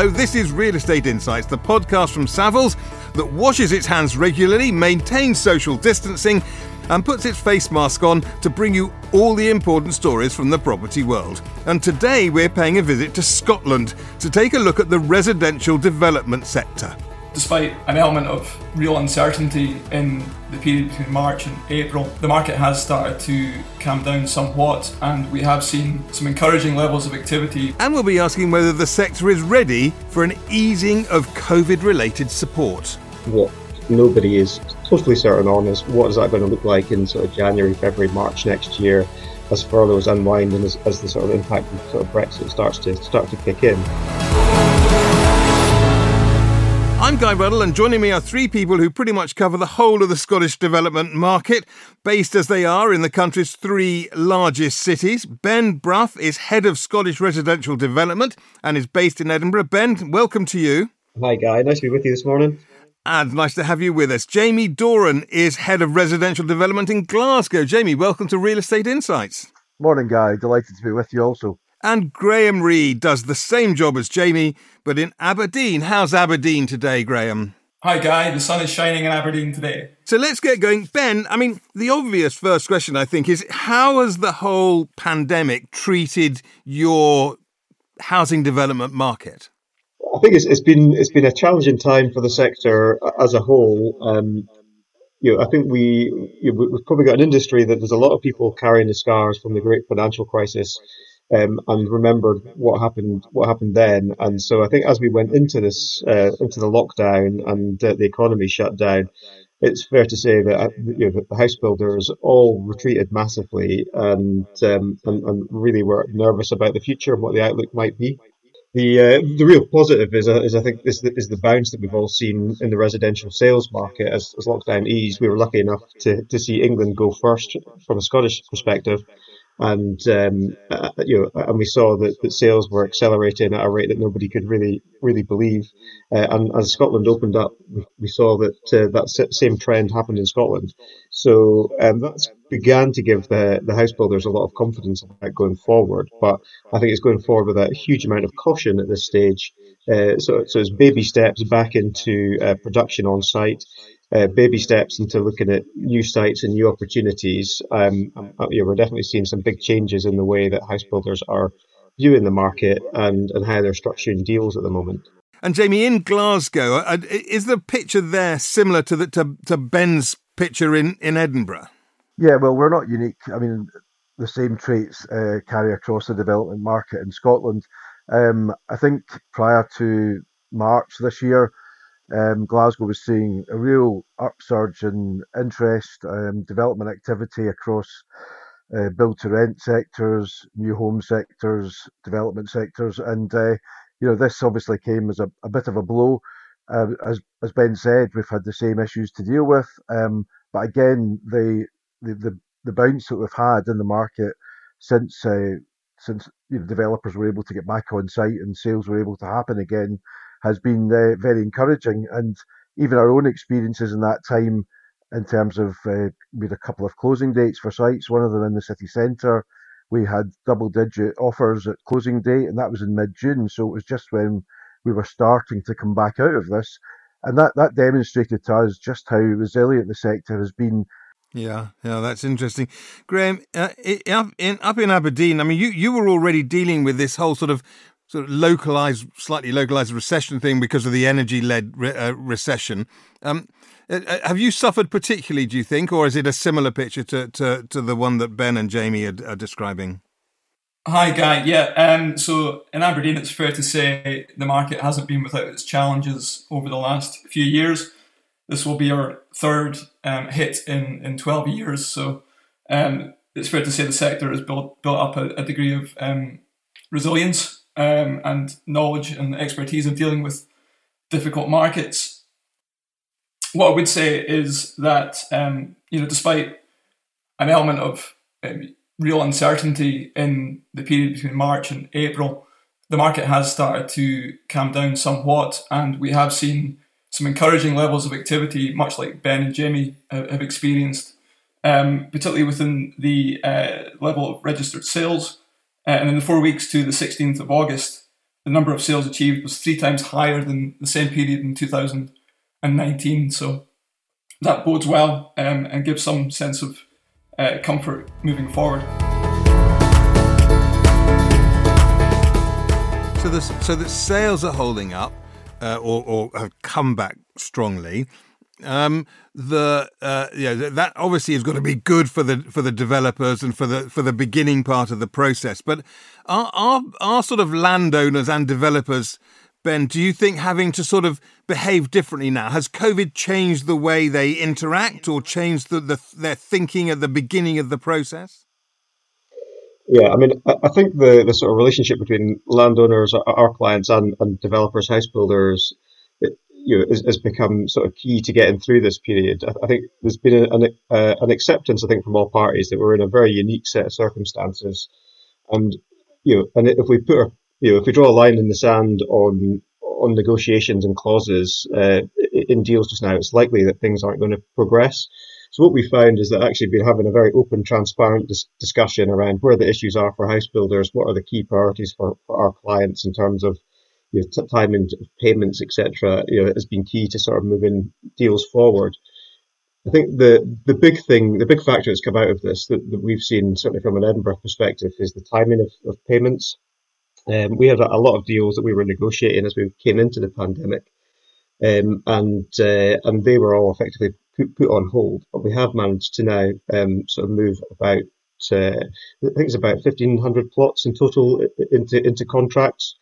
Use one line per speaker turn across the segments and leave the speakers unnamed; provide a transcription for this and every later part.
Hello, this is Real Estate Insights, the podcast from Savills that washes its hands regularly, maintains social distancing, and puts its face mask on to bring you all the important stories from the property world. And today we're paying a visit to Scotland to take a look at the residential development sector
despite an element of real uncertainty in the period between March and April, the market has started to calm down somewhat and we have seen some encouraging levels of activity.
And we'll be asking whether the sector is ready for an easing of COVID related support.
What nobody is totally certain on is what is that going to look like in sort of January, February, March next year as furloughs unwind and as, as the sort of impact of sort of Brexit starts to start to kick in.
I'm Guy Ruddle, and joining me are three people who pretty much cover the whole of the Scottish development market, based as they are in the country's three largest cities. Ben Bruff is head of Scottish residential development and is based in Edinburgh. Ben, welcome to you.
Hi, Guy. Nice to be with you this morning.
And nice to have you with us. Jamie Doran is head of residential development in Glasgow. Jamie, welcome to Real Estate Insights.
Morning, Guy. Delighted to be with you also.
And Graham Reid does the same job as Jamie, but in Aberdeen. How's Aberdeen today, Graham?
Hi, Guy. The sun is shining in Aberdeen today.
So let's get going. Ben, I mean, the obvious first question, I think, is how has the whole pandemic treated your housing development market?
I think it's, it's been it's been a challenging time for the sector as a whole. Um, you know, I think we you know, we've probably got an industry that there's a lot of people carrying the scars from the great financial crisis um, and remembered what happened what happened then. And so I think as we went into this uh, into the lockdown and uh, the economy shut down, it's fair to say that uh, you know, the house builders all retreated massively and, um, and, and really were nervous about the future and what the outlook might be. The uh, the real positive is, uh, is I think is the, is the bounce that we've all seen in the residential sales market as, as lockdown eased. We were lucky enough to, to see England go first from a Scottish perspective, and um, uh, you know, and we saw that, that sales were accelerating at a rate that nobody could really really believe. Uh, and as Scotland opened up, we, saw that uh, that same trend happened in Scotland. So um, that's began to give the the house builders a lot of confidence about going forward. But I think it's going forward with a huge amount of caution at this stage. Uh, so, so it's baby steps back into uh, production on site uh, baby steps into looking at new sites and new opportunities. Um, uh, you we're definitely seeing some big changes in the way that house builders are viewing the market and, and how they're structuring deals at the moment.
And Jamie, in Glasgow, uh, is the picture there similar to the to, to Ben's picture in, in Edinburgh?
Yeah, well, we're not unique. I mean, the same traits uh, carry across the development market in Scotland. Um, I think prior to March this year, um, Glasgow was seeing a real upsurge in interest, um, development activity across uh, build to rent sectors, new home sectors, development sectors, and uh, you know this obviously came as a, a bit of a blow. Uh, as as Ben said, we've had the same issues to deal with, um, but again, the, the the the bounce that we've had in the market since uh, since you know, developers were able to get back on site and sales were able to happen again has been uh, very encouraging. And even our own experiences in that time, in terms of uh, we had a couple of closing dates for sites, one of them in the city centre. We had double digit offers at closing date, and that was in mid June. So it was just when we were starting to come back out of this. And that, that demonstrated to us just how resilient the sector has been
yeah, yeah, that's interesting, Graham. Uh, in, up in Aberdeen, I mean, you, you were already dealing with this whole sort of sort of localized, slightly localized recession thing because of the energy led re- uh, recession. Um, uh, uh, have you suffered particularly, do you think, or is it a similar picture to, to, to the one that Ben and Jamie are, are describing?
Hi, Guy. Yeah, um, so in Aberdeen, it's fair to say the market hasn't been without its challenges over the last few years. This will be our third um, hit in, in 12 years. So um, it's fair to say the sector has built, built up a, a degree of um, resilience um, and knowledge and expertise of dealing with difficult markets. What I would say is that um, you know, despite an element of um, real uncertainty in the period between March and April, the market has started to calm down somewhat, and we have seen some encouraging levels of activity, much like Ben and Jamie have experienced, um, particularly within the uh, level of registered sales. Uh, and in the four weeks to the 16th of August, the number of sales achieved was three times higher than the same period in 2019. So that bodes well um, and gives some sense of uh, comfort moving forward.
So the so the sales are holding up, uh, or, or have come back strongly. Um, the uh, yeah, that obviously is going to be good for the for the developers and for the for the beginning part of the process. But are are, are sort of landowners and developers, Ben? Do you think having to sort of behave differently now has COVID changed the way they interact or changed the, the their thinking at the beginning of the process?
Yeah, I mean, I think the, the sort of relationship between landowners, our clients, and, and developers, house builders, you know, has, has, become sort of key to getting through this period. I, I think there's been an, uh, an acceptance, I think, from all parties that we're in a very unique set of circumstances, and you know, and if we put, you know, if we draw a line in the sand on on negotiations and clauses uh, in deals just now, it's likely that things aren't going to progress. So what we found is that actually been having a very open, transparent dis- discussion around where the issues are for house builders, what are the key priorities for, for our clients in terms of you know, timing of payments, etc. You know, has been key to sort of moving deals forward. I think the the big thing, the big factor that's come out of this that, that we've seen certainly from an Edinburgh perspective is the timing of, of payments. Um, we had a, a lot of deals that we were negotiating as we came into the pandemic, um, and uh, and they were all effectively put, put on hold. But we have managed to now um, sort of move about uh, I think it's about fifteen hundred plots in total into into contracts.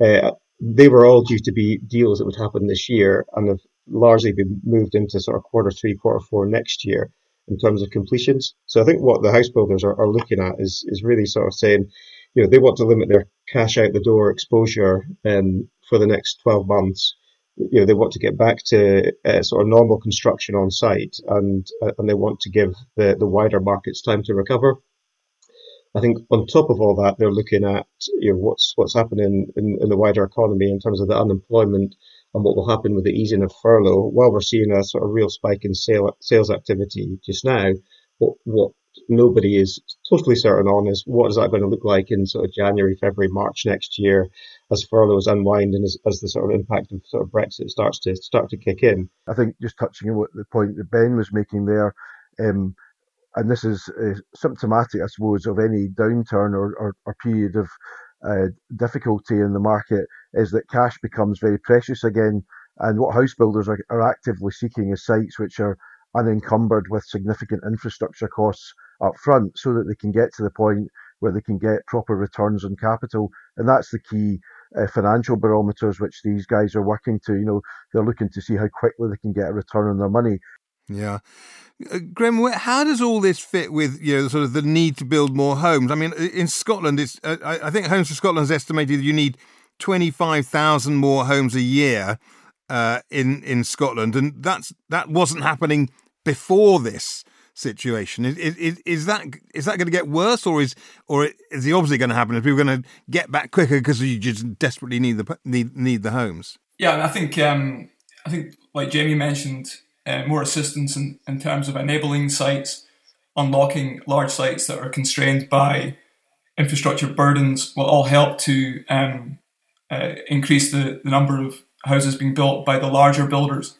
Uh, they were all due to be deals that would happen this year and have largely been moved into sort of quarter three, quarter four next year in terms of completions. So I think what the house builders are, are looking at is is really sort of saying, you know, they want to limit their cash out the door exposure um, for the next 12 months you know they want to get back to uh, sort of normal construction on site, and uh, and they want to give the the wider markets time to recover. I think on top of all that, they're looking at you know what's what's happening in, in the wider economy in terms of the unemployment and what will happen with the easing of furlough. While we're seeing a sort of real spike in sale, sales activity just now, what what nobody is totally certain on is what is that going to look like in sort of January, February, March next year as furloughs unwind and as, as the sort of impact of sort of Brexit starts to start to kick in.
I think just touching on what the point that Ben was making there, um, and this is uh, symptomatic, I suppose, of any downturn or, or, or period of uh, difficulty in the market, is that cash becomes very precious again. And what house builders are, are actively seeking is sites which are unencumbered with significant infrastructure costs up front so that they can get to the point where they can get proper returns on capital. And that's the key uh, financial barometers which these guys are working to. You know, they're looking to see how quickly they can get a return on their money.
Yeah. Uh, Graham, how does all this fit with you know sort of the need to build more homes? I mean, in Scotland, it's uh, I think Homes for Scotland has estimated you need twenty five thousand more homes a year uh, in in Scotland, and that's that wasn't happening before this situation. Is, is, is that is that going to get worse, or is or is the opposite going to happen? Is people going to get back quicker because you just desperately need the need need the homes?
Yeah, I think um, I think like Jamie mentioned, uh, more assistance in, in terms of enabling sites, unlocking large sites that are constrained by infrastructure burdens will all help to um, uh, increase the, the number of houses being built by the larger builders.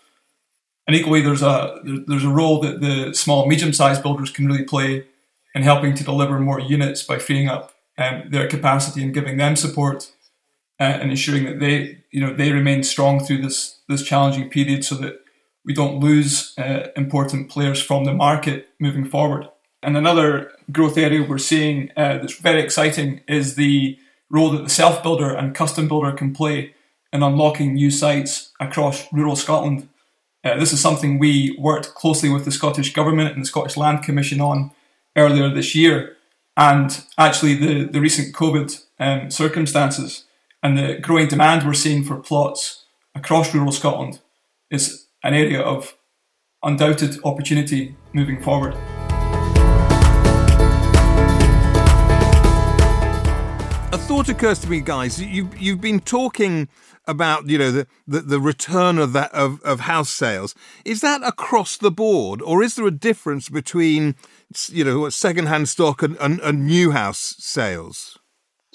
And equally, there's a there's a role that the small medium sized builders can really play in helping to deliver more units by freeing up um, their capacity and giving them support uh, and ensuring that they you know they remain strong through this this challenging period, so that we don't lose uh, important players from the market moving forward. And another growth area we're seeing uh, that's very exciting is the role that the self builder and custom builder can play in unlocking new sites across rural Scotland. Uh, this is something we worked closely with the Scottish Government and the Scottish Land Commission on earlier this year. And actually, the, the recent COVID um, circumstances and the growing demand we're seeing for plots across rural Scotland is an area of undoubted opportunity moving forward.
A thought occurs to me, guys. You've you've been talking about you know the, the, the return of that of, of house sales. Is that across the board, or is there a difference between you know second hand stock and, and, and new house sales?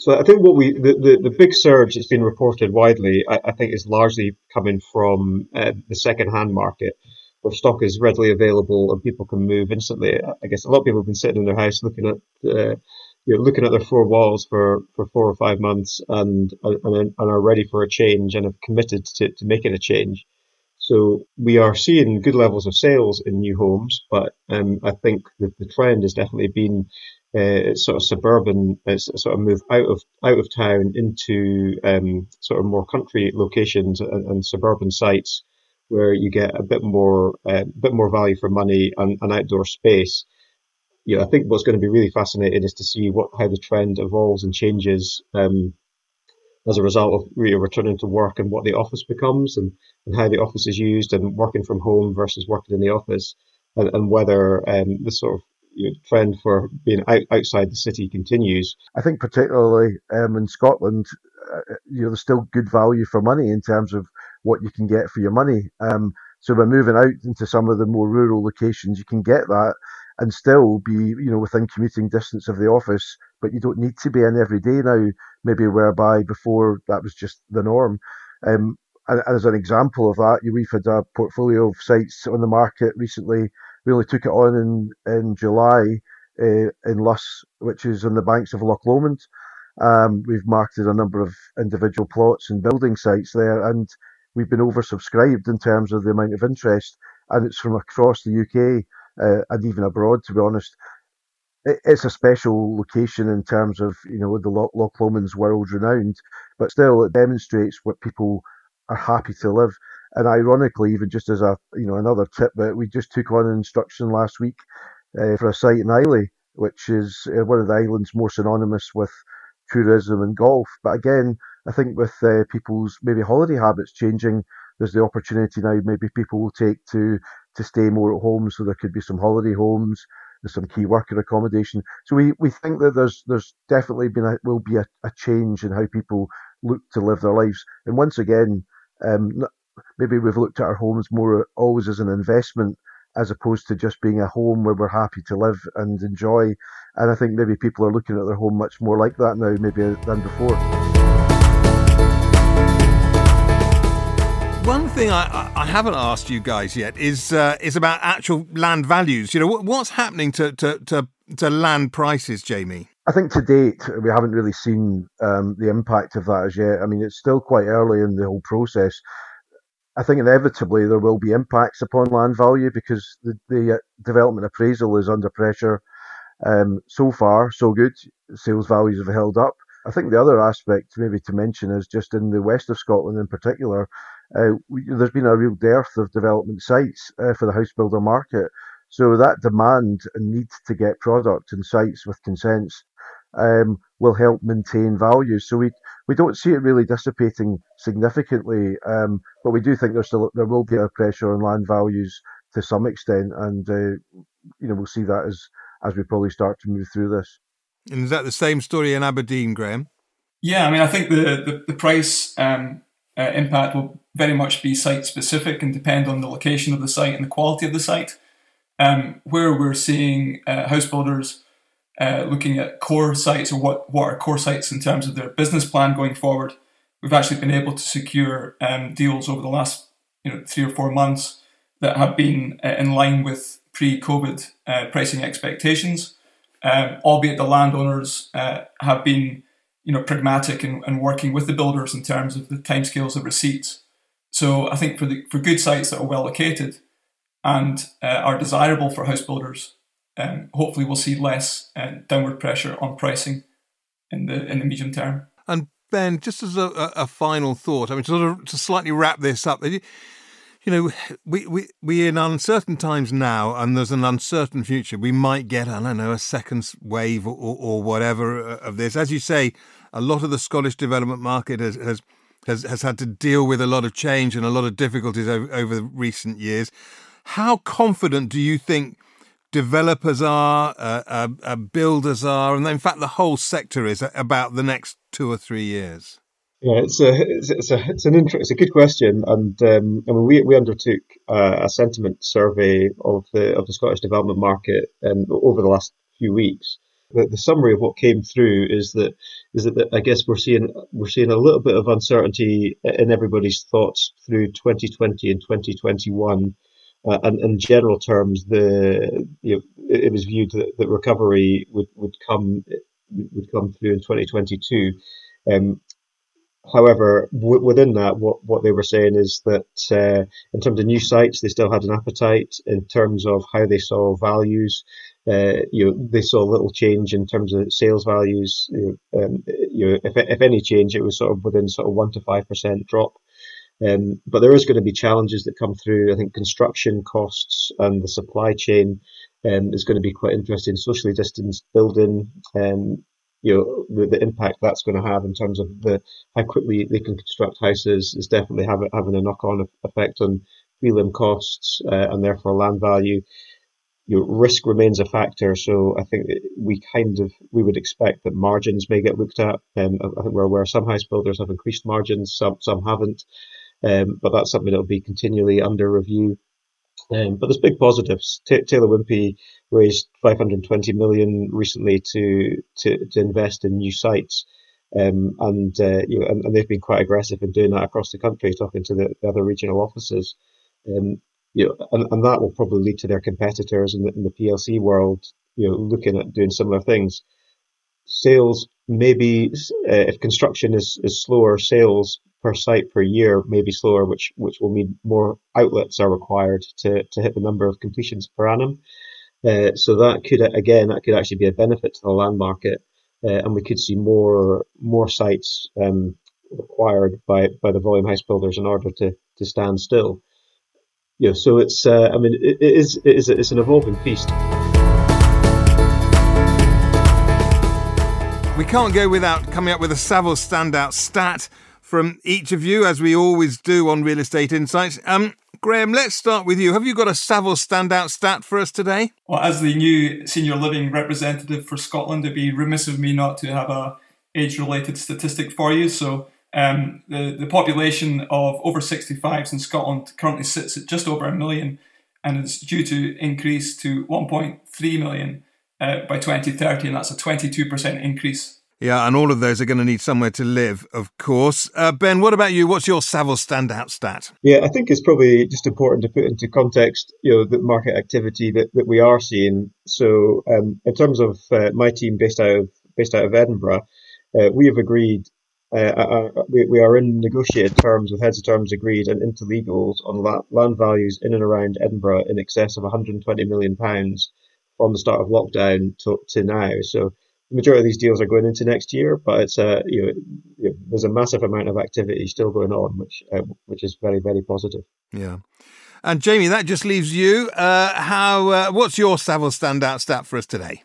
So I think what we the, the, the big surge that's been reported widely, I, I think, is largely coming from uh, the second-hand market, where stock is readily available and people can move instantly. I guess a lot of people have been sitting in their house looking at uh, you know, looking at their four walls for, for four or five months and, and and are ready for a change and have committed to, to making a change. So we are seeing good levels of sales in new homes, but um, I think the, the trend has definitely been uh, sort of suburban, uh, sort of move out of out of town into um, sort of more country locations and, and, suburban sites where you get a bit more uh, bit more value for money and, and outdoor space. You know, I think what's going to be really fascinating is to see what how the trend evolves and changes um, as a result of really returning to work and what the office becomes and, and how the office is used and working from home versus working in the office and, and whether um, the sort of you know, trend for being out, outside the city continues.
I think particularly um, in Scotland, uh, you know, there's still good value for money in terms of what you can get for your money. Um, so by moving out into some of the more rural locations, you can get that and still be, you know, within commuting distance of the office, but you don't need to be in every day now, maybe whereby before that was just the norm. Um, and as an example of that, we've had a portfolio of sites on the market recently we only took it on in in July uh, in Luss, which is on the banks of Loch Lomond. Um, we've marketed a number of individual plots and building sites there, and we've been oversubscribed in terms of the amount of interest, and it's from across the UK uh, and even abroad. To be honest, it's a special location in terms of you know the Loch, Lomond's world renowned, but still it demonstrates what people are happy to live. And ironically, even just as a you know another tip, but we just took on an instruction last week uh, for a site in Islay, which is uh, one of the islands more synonymous with tourism and golf. But again, I think with uh, people's maybe holiday habits changing, there's the opportunity now. Maybe people will take to to stay more at home, so there could be some holiday homes. There's some key worker accommodation. So we, we think that there's there's definitely been a, will be a, a change in how people look to live their lives. And once again, um, maybe we've looked at our homes more always as an investment as opposed to just being a home where we're happy to live and enjoy. And I think maybe people are looking at their home much more like that now, maybe than before.
One thing I, I haven't asked you guys yet is uh, is about actual land values. You know, what's happening to, to, to, to land prices, Jamie?
I think to date we haven't really seen um, the impact of that as yet. I mean, it's still quite early in the whole process. I think inevitably there will be impacts upon land value because the, the uh, development appraisal is under pressure. Um, so far, so good. Sales values have held up. I think the other aspect, maybe to mention, is just in the west of Scotland in particular, uh, there's been a real dearth of development sites uh, for the house builder market. So that demand and need to get product and sites with consents um, will help maintain values. So we we don't see it really dissipating significantly, um, but we do think there's still there will be a pressure on land values to some extent, and uh, you know we'll see that as as we probably start to move through this.
And is that the same story in Aberdeen, Graham?
Yeah, I mean, I think the the, the price um, uh, impact will very much be site specific and depend on the location of the site and the quality of the site. Um, where we're seeing uh, house builders uh, looking at core sites or what, what are core sites in terms of their business plan going forward. We've actually been able to secure um, deals over the last you know three or four months that have been uh, in line with pre-COVID uh, pricing expectations, um, albeit the landowners uh, have been you know pragmatic and, and working with the builders in terms of the timescales of receipts. So I think for the for good sites that are well located and uh, are desirable for house builders, um, hopefully we'll see less uh, downward pressure on pricing in the in the medium term.
And Ben, just as a, a final thought, I mean, sort of to slightly wrap this up, you know, we we we're in uncertain times now, and there's an uncertain future. We might get, I don't know, a second wave or, or, or whatever uh, of this. As you say, a lot of the Scottish development market has has has, has had to deal with a lot of change and a lot of difficulties over, over recent years. How confident do you think developers are, uh, uh, uh, builders are, and in fact the whole sector is about the next two or three years?
Yeah, it's a it's, a it's an inter- it's a good question, and um, I mean we we undertook uh, a sentiment survey of the of the Scottish development market um, over the last few weeks, the, the, summary of what came through is that is that I guess we're seeing we're seeing a little bit of uncertainty in everybody's thoughts through 2020 and 2021. Uh, and in general terms, the you know, it, it was viewed that, that recovery would, would come would come through in 2022. Um, However, w- within that, what, what they were saying is that uh, in terms of new sites, they still had an appetite. In terms of how they saw values, uh, you know, they saw little change in terms of sales values. You know, um, you know, if, if any change, it was sort of within sort of one to five percent drop. Um, but there is going to be challenges that come through. I think construction costs and the supply chain um, is going to be quite interesting. Socially distanced building, um, you know the, the impact that's going to have in terms of the how quickly they can construct houses is definitely have, having a knock-on effect on prelim costs uh, and therefore land value. You know, risk remains a factor, so I think we kind of we would expect that margins may get looked at. Um, I think we're aware some house builders have increased margins, some some haven't, um, but that's something that will be continually under review. Um, but there's big positives. T- Taylor Wimpey raised 520 million recently to to, to invest in new sites, um, and uh, you know, and, and, they've been quite aggressive in doing that across the country, talking to the, the other regional offices. Um, you know, and, and that will probably lead to their competitors in the, in the PLC world, you know, looking at doing similar things. Sales maybe uh, if construction is, is slower, sales per site per year may be slower, which which will mean more outlets are required to, to hit the number of completions per annum. Uh, so that could again that could actually be a benefit to the land market, uh, and we could see more more sites um, required by by the volume house builders in order to to stand still. Know, so it's uh, I mean it, it is it is it's an evolving feast.
We can't go without coming up with a Savills standout stat from each of you, as we always do on Real Estate Insights. Um, Graham, let's start with you. Have you got a Savills standout stat for us today?
Well, as the new senior living representative for Scotland, it'd be remiss of me not to have a age-related statistic for you. So, um, the the population of over 65s in Scotland currently sits at just over a million, and it's due to increase to 1.3 million uh, by 2030, and that's a 22% increase
yeah, and all of those are going to need somewhere to live, of course. Uh, ben, what about you? What's your Savills standout stat?
Yeah, I think it's probably just important to put into context, you know, the market activity that, that we are seeing. So, um, in terms of uh, my team based out of based out of Edinburgh, uh, we have agreed. Uh, uh, uh, we, we are in negotiated terms with heads of terms agreed and into legals on la- land values in and around Edinburgh in excess of 120 million pounds from the start of lockdown to, to now. So the majority of these deals are going into next year, but it's a uh, you know, you know there's a massive amount of activity still going on, which uh, which is very very positive.
Yeah. And Jamie, that just leaves you. Uh, how? Uh, what's your Savills standout stat for us today?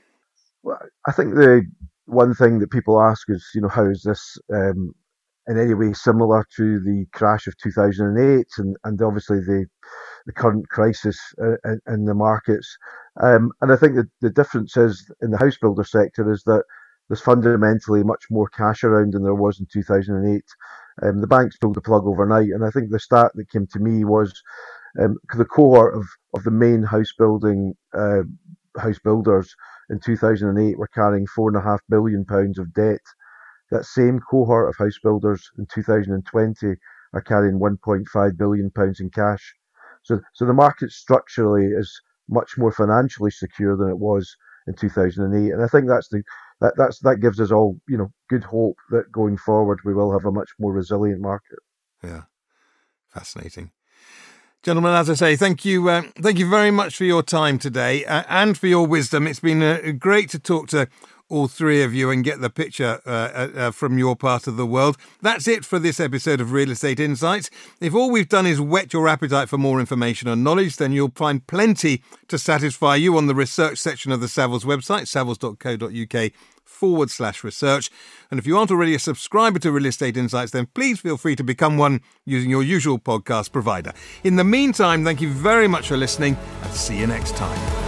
Well, I think the one thing that people ask is, you know, how is this um, in any way similar to the crash of 2008, and and obviously the the current crisis uh, in, in the markets. Um, and I think that the difference is in the house builder sector is that there's fundamentally much more cash around than there was in 2008. Um, the banks pulled the plug overnight, and I think the stat that came to me was um, the cohort of, of the main house building uh, house builders in 2008 were carrying four and a half billion pounds of debt. That same cohort of house builders in 2020 are carrying 1.5 billion pounds in cash. So, so the market structurally is much more financially secure than it was in 2008, and I think that's the that that's that gives us all you know good hope that going forward we will have a much more resilient market.
Yeah, fascinating. Gentlemen, as I say, thank you, uh, thank you very much for your time today uh, and for your wisdom. It's been uh, great to talk to all three of you and get the picture uh, uh, uh, from your part of the world. That's it for this episode of Real Estate Insights. If all we've done is whet your appetite for more information and knowledge, then you'll find plenty to satisfy you on the research section of the Savills website, savills.co.uk forward slash research. And if you aren't already a subscriber to Real Estate Insights, then please feel free to become one using your usual podcast provider. In the meantime, thank you very much for listening and see you next time.